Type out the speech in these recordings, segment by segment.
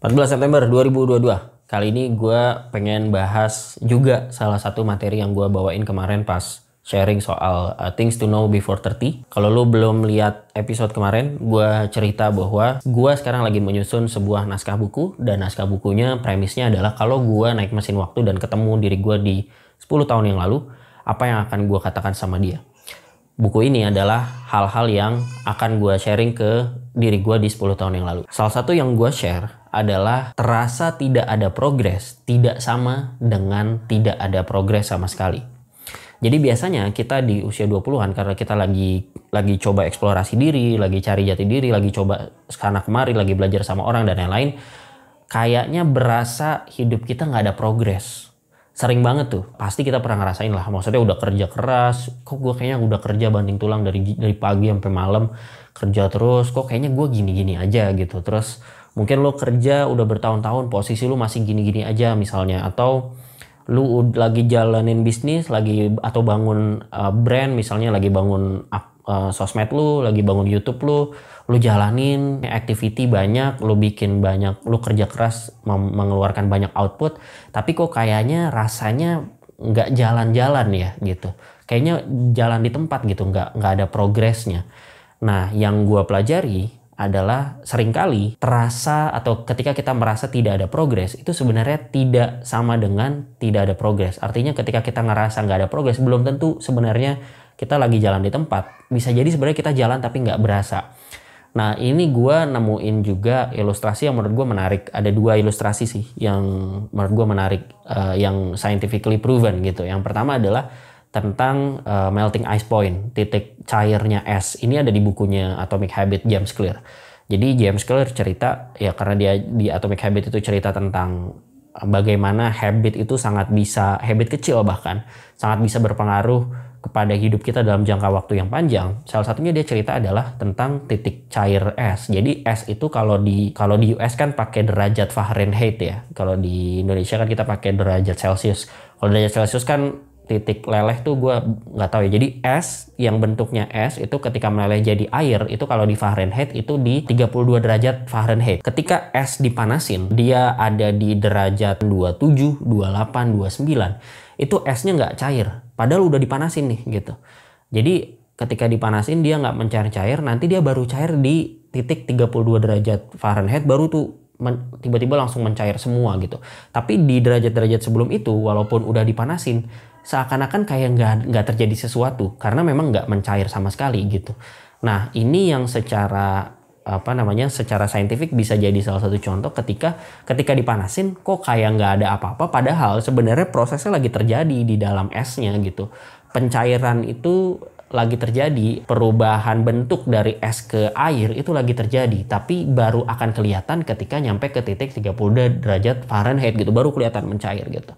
14 September 2022. Kali ini gue pengen bahas juga salah satu materi yang gue bawain kemarin pas sharing soal uh, things to know before 30. Kalau lu belum lihat episode kemarin, gue cerita bahwa gue sekarang lagi menyusun sebuah naskah buku dan naskah bukunya premisnya adalah kalau gue naik mesin waktu dan ketemu diri gue di 10 tahun yang lalu, apa yang akan gue katakan sama dia. Buku ini adalah hal-hal yang akan gue sharing ke diri gue di 10 tahun yang lalu. Salah satu yang gue share adalah terasa tidak ada progres tidak sama dengan tidak ada progres sama sekali. Jadi biasanya kita di usia 20-an karena kita lagi lagi coba eksplorasi diri, lagi cari jati diri, lagi coba sekarang kemari, lagi belajar sama orang dan lain-lain, kayaknya berasa hidup kita nggak ada progres. Sering banget tuh, pasti kita pernah ngerasain lah. Maksudnya udah kerja keras, kok gue kayaknya udah kerja banting tulang dari dari pagi sampai malam, kerja terus, kok kayaknya gue gini-gini aja gitu. Terus mungkin lo kerja udah bertahun-tahun posisi lo masih gini-gini aja misalnya atau lu lagi jalanin bisnis lagi atau bangun uh, brand misalnya lagi bangun uh, sosmed lu lagi bangun YouTube lu lu jalanin activity banyak lu bikin banyak lu kerja keras mengeluarkan banyak output tapi kok kayaknya rasanya nggak jalan-jalan ya gitu. Kayaknya jalan di tempat gitu nggak nggak ada progresnya. Nah yang gua pelajari adalah sering kali terasa atau ketika kita merasa tidak ada progres itu sebenarnya tidak sama dengan tidak ada progres. Artinya ketika kita ngerasa nggak ada progres belum tentu sebenarnya kita lagi jalan di tempat. Bisa jadi sebenarnya kita jalan tapi nggak berasa. Nah ini gue nemuin juga ilustrasi yang menurut gue menarik. Ada dua ilustrasi sih yang menurut gue menarik, uh, yang scientifically proven gitu. Yang pertama adalah tentang uh, melting ice point, titik cairnya es. Ini ada di bukunya Atomic Habit James Clear. Jadi James Clear cerita ya karena dia di Atomic Habit itu cerita tentang bagaimana habit itu sangat bisa habit kecil bahkan sangat bisa berpengaruh kepada hidup kita dalam jangka waktu yang panjang. Salah satunya dia cerita adalah tentang titik cair es. Jadi es itu kalau di kalau di US kan pakai derajat Fahrenheit ya. Kalau di Indonesia kan kita pakai derajat Celcius. Kalau derajat Celcius kan titik leleh tuh gue nggak tahu ya. Jadi es yang bentuknya es itu ketika meleleh jadi air itu kalau di Fahrenheit itu di 32 derajat Fahrenheit. Ketika es dipanasin dia ada di derajat 27, 28, 29 itu esnya nggak cair. Padahal udah dipanasin nih gitu. Jadi ketika dipanasin dia nggak mencair cair nanti dia baru cair di titik 32 derajat Fahrenheit baru tuh tiba-tiba langsung mencair semua gitu. Tapi di derajat-derajat sebelum itu walaupun udah dipanasin seakan-akan kayak nggak nggak terjadi sesuatu karena memang nggak mencair sama sekali gitu. Nah ini yang secara apa namanya secara saintifik bisa jadi salah satu contoh ketika ketika dipanasin kok kayak nggak ada apa-apa padahal sebenarnya prosesnya lagi terjadi di dalam esnya gitu pencairan itu lagi terjadi perubahan bentuk dari es ke air itu lagi terjadi tapi baru akan kelihatan ketika nyampe ke titik 30 derajat Fahrenheit gitu baru kelihatan mencair gitu.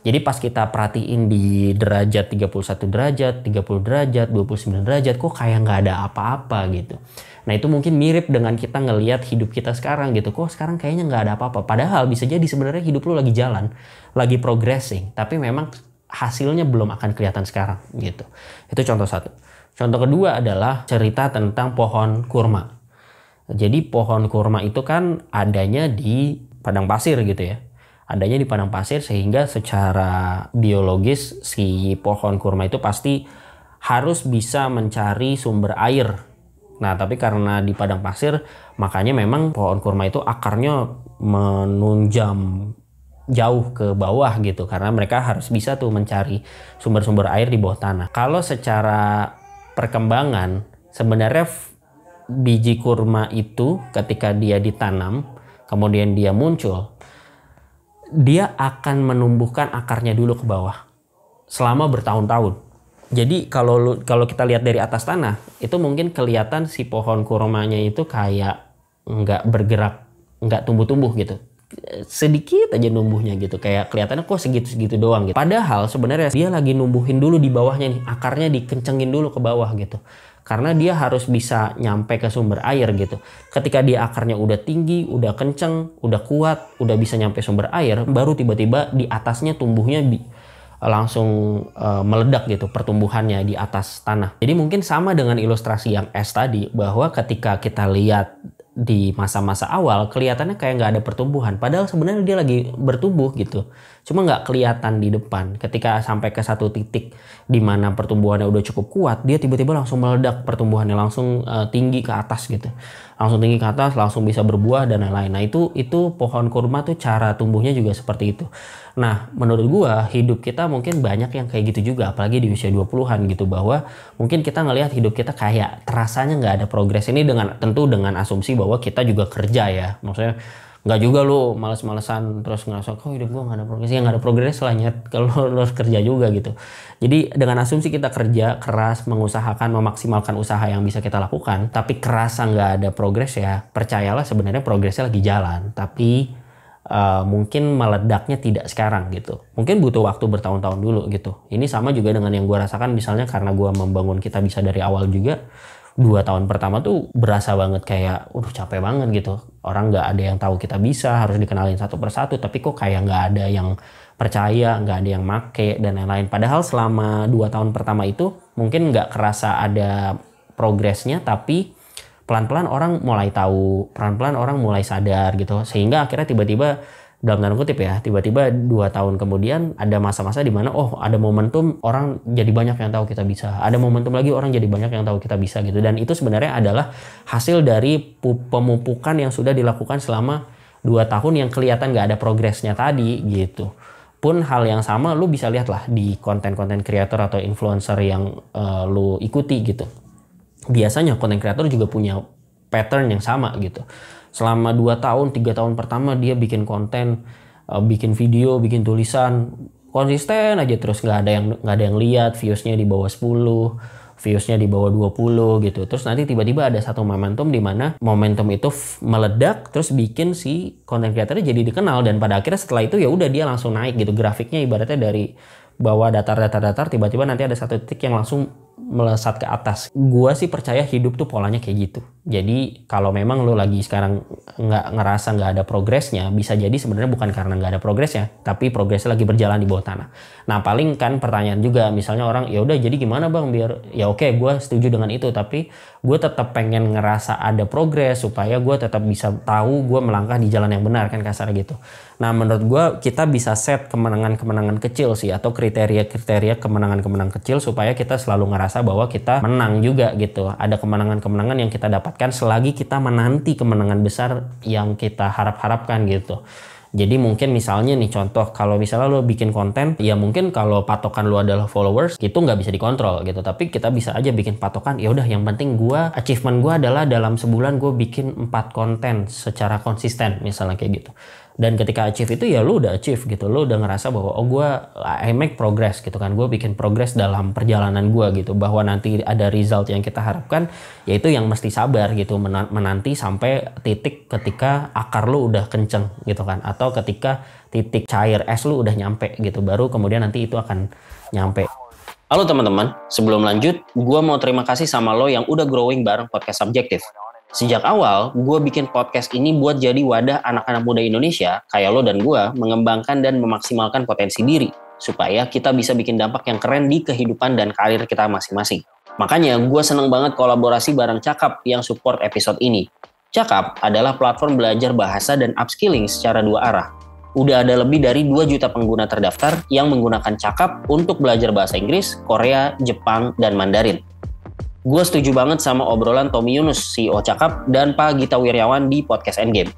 Jadi pas kita perhatiin di derajat 31 derajat 30 derajat 29 derajat kok kayak nggak ada apa-apa gitu. Nah itu mungkin mirip dengan kita ngelihat hidup kita sekarang gitu. Kok sekarang kayaknya nggak ada apa-apa. Padahal bisa jadi sebenarnya hidup lu lagi jalan lagi progressing tapi memang hasilnya belum akan kelihatan sekarang gitu. Itu contoh satu. Contoh kedua adalah cerita tentang pohon kurma. Jadi pohon kurma itu kan adanya di padang pasir gitu ya. Adanya di padang pasir sehingga secara biologis si pohon kurma itu pasti harus bisa mencari sumber air. Nah, tapi karena di padang pasir, makanya memang pohon kurma itu akarnya menunjam jauh ke bawah gitu karena mereka harus bisa tuh mencari sumber-sumber air di bawah tanah. Kalau secara perkembangan sebenarnya biji kurma itu ketika dia ditanam kemudian dia muncul dia akan menumbuhkan akarnya dulu ke bawah selama bertahun-tahun. Jadi kalau kalau kita lihat dari atas tanah itu mungkin kelihatan si pohon kurmanya itu kayak nggak bergerak, nggak tumbuh-tumbuh gitu sedikit aja numbuhnya gitu kayak kelihatannya kok segitu-segitu doang gitu. Padahal sebenarnya dia lagi numbuhin dulu di bawahnya nih, akarnya dikencengin dulu ke bawah gitu. Karena dia harus bisa nyampe ke sumber air gitu. Ketika dia akarnya udah tinggi, udah kenceng, udah kuat, udah bisa nyampe sumber air, baru tiba-tiba di atasnya tumbuhnya langsung uh, meledak gitu pertumbuhannya di atas tanah. Jadi mungkin sama dengan ilustrasi yang es tadi bahwa ketika kita lihat di masa-masa awal kelihatannya kayak nggak ada pertumbuhan. Padahal sebenarnya dia lagi bertumbuh gitu. Cuma nggak kelihatan di depan. Ketika sampai ke satu titik di mana pertumbuhannya udah cukup kuat dia tiba-tiba langsung meledak pertumbuhannya. Langsung uh, tinggi ke atas gitu. Langsung tinggi ke atas langsung bisa berbuah dan lain-lain. Nah itu itu pohon kurma tuh cara tumbuhnya juga seperti itu Nah, menurut gua hidup kita mungkin banyak yang kayak gitu juga, apalagi di usia 20-an gitu bahwa mungkin kita ngelihat hidup kita kayak terasanya nggak ada progres. Ini dengan tentu dengan asumsi bahwa kita juga kerja ya. Maksudnya nggak juga lu males-malesan terus ngerasa kok hidup gua nggak ada progres? Ya nggak ada progres lah nyet. Kalau lu harus kerja juga gitu. Jadi dengan asumsi kita kerja keras mengusahakan memaksimalkan usaha yang bisa kita lakukan tapi kerasa nggak ada progres ya percayalah sebenarnya progresnya lagi jalan. Tapi uh, mungkin meledaknya tidak sekarang gitu. Mungkin butuh waktu bertahun-tahun dulu gitu. Ini sama juga dengan yang gue rasakan misalnya karena gue membangun kita bisa dari awal juga. Dua tahun pertama tuh berasa banget kayak, udah capek banget gitu. Orang nggak ada yang tahu kita bisa, harus dikenalin satu persatu. Tapi kok kayak nggak ada yang percaya, nggak ada yang make dan lain-lain. Padahal selama dua tahun pertama itu mungkin nggak kerasa ada progresnya, tapi pelan-pelan orang mulai tahu, pelan-pelan orang mulai sadar gitu. Sehingga akhirnya tiba-tiba dalam tanda kutip ya, tiba-tiba dua tahun kemudian ada masa-masa di mana oh ada momentum orang jadi banyak yang tahu kita bisa, ada momentum lagi orang jadi banyak yang tahu kita bisa gitu. Dan itu sebenarnya adalah hasil dari pemupukan yang sudah dilakukan selama dua tahun yang kelihatan nggak ada progresnya tadi gitu. Pun hal yang sama lu bisa lihat lah di konten-konten kreator atau influencer yang uh, lu ikuti gitu biasanya konten kreator juga punya pattern yang sama gitu. Selama 2 tahun, tiga tahun pertama dia bikin konten, uh, bikin video, bikin tulisan, konsisten aja terus nggak ada yang nggak ada yang lihat, viewsnya di bawah 10, viewsnya di bawah 20 gitu. Terus nanti tiba-tiba ada satu momentum di mana momentum itu meledak terus bikin si konten kreatornya jadi dikenal dan pada akhirnya setelah itu ya udah dia langsung naik gitu grafiknya ibaratnya dari bawah datar-datar-datar tiba-tiba nanti ada satu titik yang langsung melesat ke atas. Gua sih percaya hidup tuh polanya kayak gitu. Jadi kalau memang lo lagi sekarang nggak ngerasa nggak ada progresnya, bisa jadi sebenarnya bukan karena nggak ada progresnya, tapi progresnya lagi berjalan di bawah tanah. Nah paling kan pertanyaan juga, misalnya orang ya udah jadi gimana bang biar ya oke gue setuju dengan itu, tapi gue tetap pengen ngerasa ada progres supaya gue tetap bisa tahu gue melangkah di jalan yang benar kan kasar gitu. Nah menurut gue kita bisa set kemenangan-kemenangan kecil sih atau kriteria-kriteria kemenangan-kemenangan kecil supaya kita selalu ngerasa bahwa kita menang juga gitu. Ada kemenangan-kemenangan yang kita dapatkan selagi kita menanti kemenangan besar yang kita harap-harapkan gitu. Jadi mungkin misalnya nih contoh kalau misalnya lo bikin konten ya mungkin kalau patokan lo adalah followers itu nggak bisa dikontrol gitu tapi kita bisa aja bikin patokan ya udah yang penting gue achievement gue adalah dalam sebulan gue bikin empat konten secara konsisten misalnya kayak gitu dan ketika achieve itu ya lu udah achieve gitu. Lu udah ngerasa bahwa oh gue I make progress gitu kan. Gue bikin progress dalam perjalanan gue gitu. Bahwa nanti ada result yang kita harapkan yaitu yang mesti sabar gitu. Menanti sampai titik ketika akar lu udah kenceng gitu kan. Atau ketika titik cair es lu udah nyampe gitu. Baru kemudian nanti itu akan nyampe. Halo teman-teman, sebelum lanjut, gue mau terima kasih sama lo yang udah growing bareng podcast Subjektif. Sejak awal, gue bikin podcast ini buat jadi wadah anak-anak muda Indonesia, kayak lo dan gue, mengembangkan dan memaksimalkan potensi diri, supaya kita bisa bikin dampak yang keren di kehidupan dan karir kita masing-masing. Makanya, gue seneng banget kolaborasi bareng Cakap yang support episode ini. Cakap adalah platform belajar bahasa dan upskilling secara dua arah. Udah ada lebih dari 2 juta pengguna terdaftar yang menggunakan Cakap untuk belajar bahasa Inggris, Korea, Jepang, dan Mandarin. Gue setuju banget sama obrolan Tommy Yunus, CEO Cakap, dan Pak Gita Wiryawan di podcast Endgame.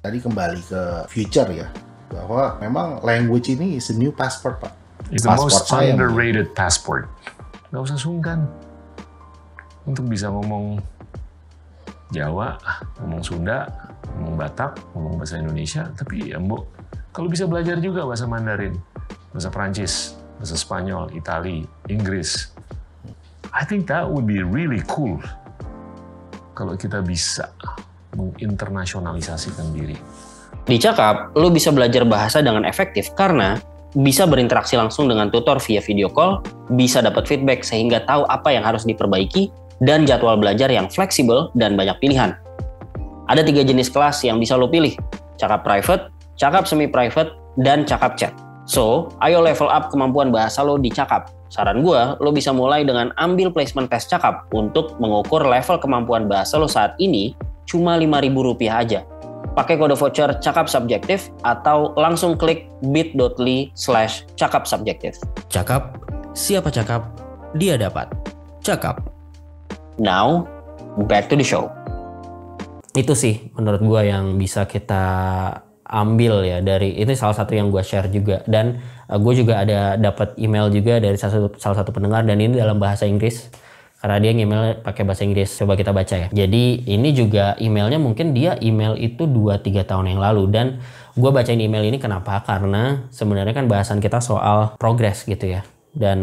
Tadi kembali ke future ya, bahwa memang language ini is a new passport, Pak. It's the passport most underrated passport. Gak usah sungkan untuk bisa ngomong Jawa, ngomong Sunda, ngomong Batak, ngomong bahasa Indonesia, tapi ya mbok, kalau bisa belajar juga bahasa Mandarin, bahasa Prancis, bahasa Spanyol, Itali, Inggris, I think that would be really cool kalau kita bisa menginternasionalisasikan diri. Di Cakap, lo bisa belajar bahasa dengan efektif karena bisa berinteraksi langsung dengan tutor via video call, bisa dapat feedback sehingga tahu apa yang harus diperbaiki, dan jadwal belajar yang fleksibel dan banyak pilihan. Ada tiga jenis kelas yang bisa lo pilih, cakap private, cakap semi-private, dan cakap chat. So, ayo level up kemampuan bahasa lo di cakap Saran gue, lo bisa mulai dengan ambil placement test cakap untuk mengukur level kemampuan bahasa lo saat ini cuma Rp5.000 aja. Pakai kode voucher cakap subjektif atau langsung klik bit.ly slash cakap subjektif. Cakap, siapa cakap, dia dapat. Cakap. Now, back to the show. Itu sih menurut gue yang bisa kita ambil ya dari ini salah satu yang gue share juga. Dan uh, gue juga ada dapat email juga dari salah satu salah satu pendengar dan ini dalam bahasa Inggris karena dia email pakai bahasa Inggris. Coba kita baca ya. Jadi ini juga emailnya mungkin dia email itu 2-3 tahun yang lalu. Dan gue bacain email ini kenapa? Karena sebenarnya kan bahasan kita soal progres gitu ya dan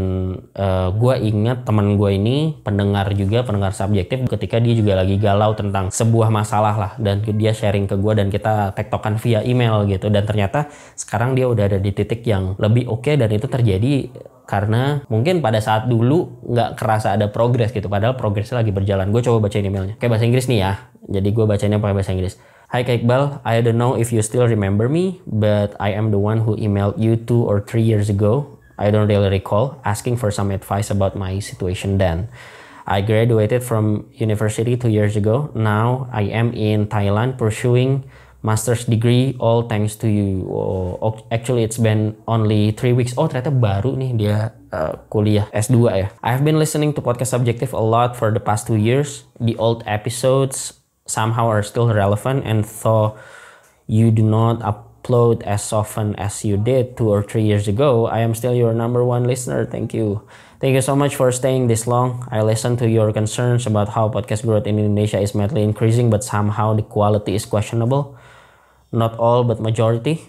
uh, gue ingat teman gue ini pendengar juga pendengar subjektif ketika dia juga lagi galau tentang sebuah masalah lah. Dan dia sharing ke gue dan kita tektokan via email gitu. Dan ternyata sekarang dia udah ada di titik yang lebih oke okay dan itu terjadi karena mungkin pada saat dulu nggak kerasa ada progres gitu. Padahal progresnya lagi berjalan. Gue coba bacain emailnya. Kayak bahasa Inggris nih ya. Jadi gue bacainnya pakai bahasa Inggris. Hi Kak Iqbal, I don't know if you still remember me, but I am the one who emailed you two or three years ago I don't really recall asking for some advice about my situation then. I graduated from university two years ago. Now I am in Thailand pursuing master's degree all thanks to you. Oh, actually it's been only three weeks. Oh ternyata baru nih dia uh, kuliah S2 ya. I've been listening to podcast subjective a lot for the past two years. The old episodes somehow are still relevant and though you do not up upload as often as you did two or three years ago, I am still your number one listener. Thank you. Thank you so much for staying this long. I listened to your concerns about how podcast growth in Indonesia is madly increasing, but somehow the quality is questionable. Not all, but majority.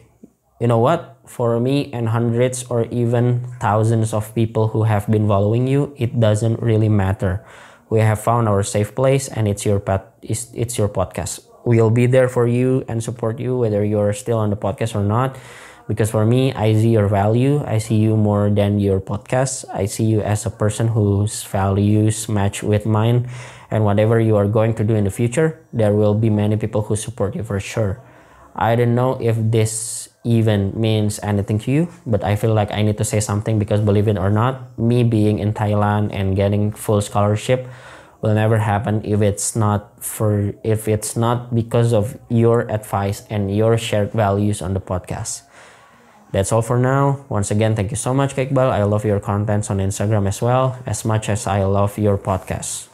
You know what? For me and hundreds or even thousands of people who have been following you, it doesn't really matter. We have found our safe place, and it's your. It's, it's your podcast we'll be there for you and support you whether you're still on the podcast or not. Because for me i see your value. I see you more than your podcast. I see you as a person whose values match with mine. And whatever you are going to do in the future there will be many people who support you for sure. I don't know if this even means anything to you but i feel like i need to say something because believe it or not me being in thailand and getting full scholarship will never happen if it's not for if it's not because of your advice and your shared values on the podcast. That's all for now. Once again, thank you so much, Kekbal. I love your contents on Instagram as well, as much as I love your podcast.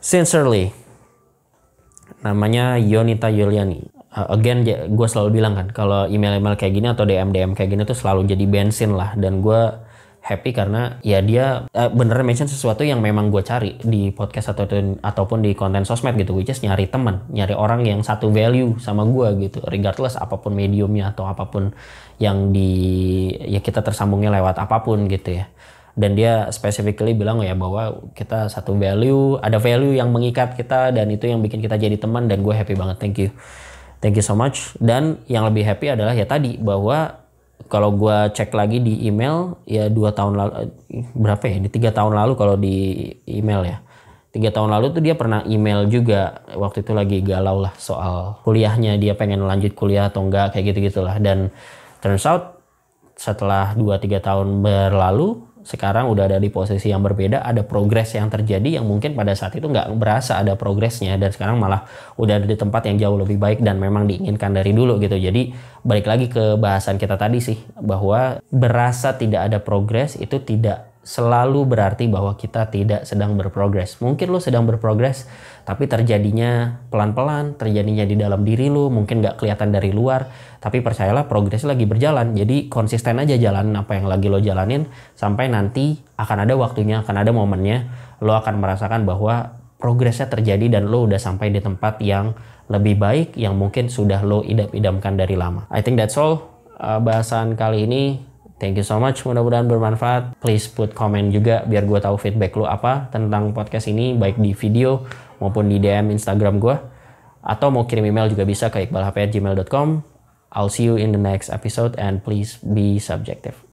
Sincerely, namanya Yonita Yuliani. Uh, again, gue selalu bilang kan, kalau email-email kayak gini atau DM-DM kayak gini tuh selalu jadi bensin lah. Dan gue happy karena ya dia uh, beneran mention sesuatu yang memang gue cari di podcast atau ataupun di konten sosmed gitu which is nyari teman nyari orang yang satu value sama gue gitu. Regardless apa pun mediumnya atau apa pun yang di ya kita tersambungnya lewat apa pun gitu ya. Dan dia specifically bilang ya bahwa kita satu value ada value yang mengikat kita dan itu yang bikin kita jadi teman dan gue happy banget. Thank you. Thank you so much. Dan yang lebih happy adalah ya tadi bahwa kalau gue cek lagi di email ya dua tahun lalu berapa ya? Di tiga tahun lalu kalau di email ya. Tiga tahun lalu tuh dia pernah email juga waktu itu lagi galau lah soal kuliahnya dia pengen lanjut kuliah atau enggak kayak gitu gitulah dan turns out setelah 2-3 tahun berlalu sekarang udah ada di posisi yang berbeda, ada progres yang terjadi yang mungkin pada saat itu nggak berasa ada progresnya dan sekarang malah udah ada di tempat yang jauh lebih baik dan memang diinginkan dari dulu gitu. Jadi balik lagi ke bahasan kita tadi sih bahwa berasa tidak ada progres itu tidak selalu berarti bahwa kita tidak sedang berprogres. Mungkin lo sedang berprogres, tapi terjadinya pelan-pelan, terjadinya di dalam diri lo, mungkin nggak kelihatan dari luar, tapi percayalah progres lagi berjalan. Jadi konsisten aja jalan apa yang lagi lo jalanin, sampai nanti akan ada waktunya, akan ada momennya, lo akan merasakan bahwa progresnya terjadi dan lo udah sampai di tempat yang lebih baik, yang mungkin sudah lo idam-idamkan dari lama. I think that's all. Uh, bahasan kali ini Thank you so much, mudah-mudahan bermanfaat. Please put comment juga biar gue tahu feedback lo apa tentang podcast ini, baik di video maupun di DM Instagram gue. Atau mau kirim email juga bisa ke iqbalhp.gmail.com. I'll see you in the next episode and please be subjective.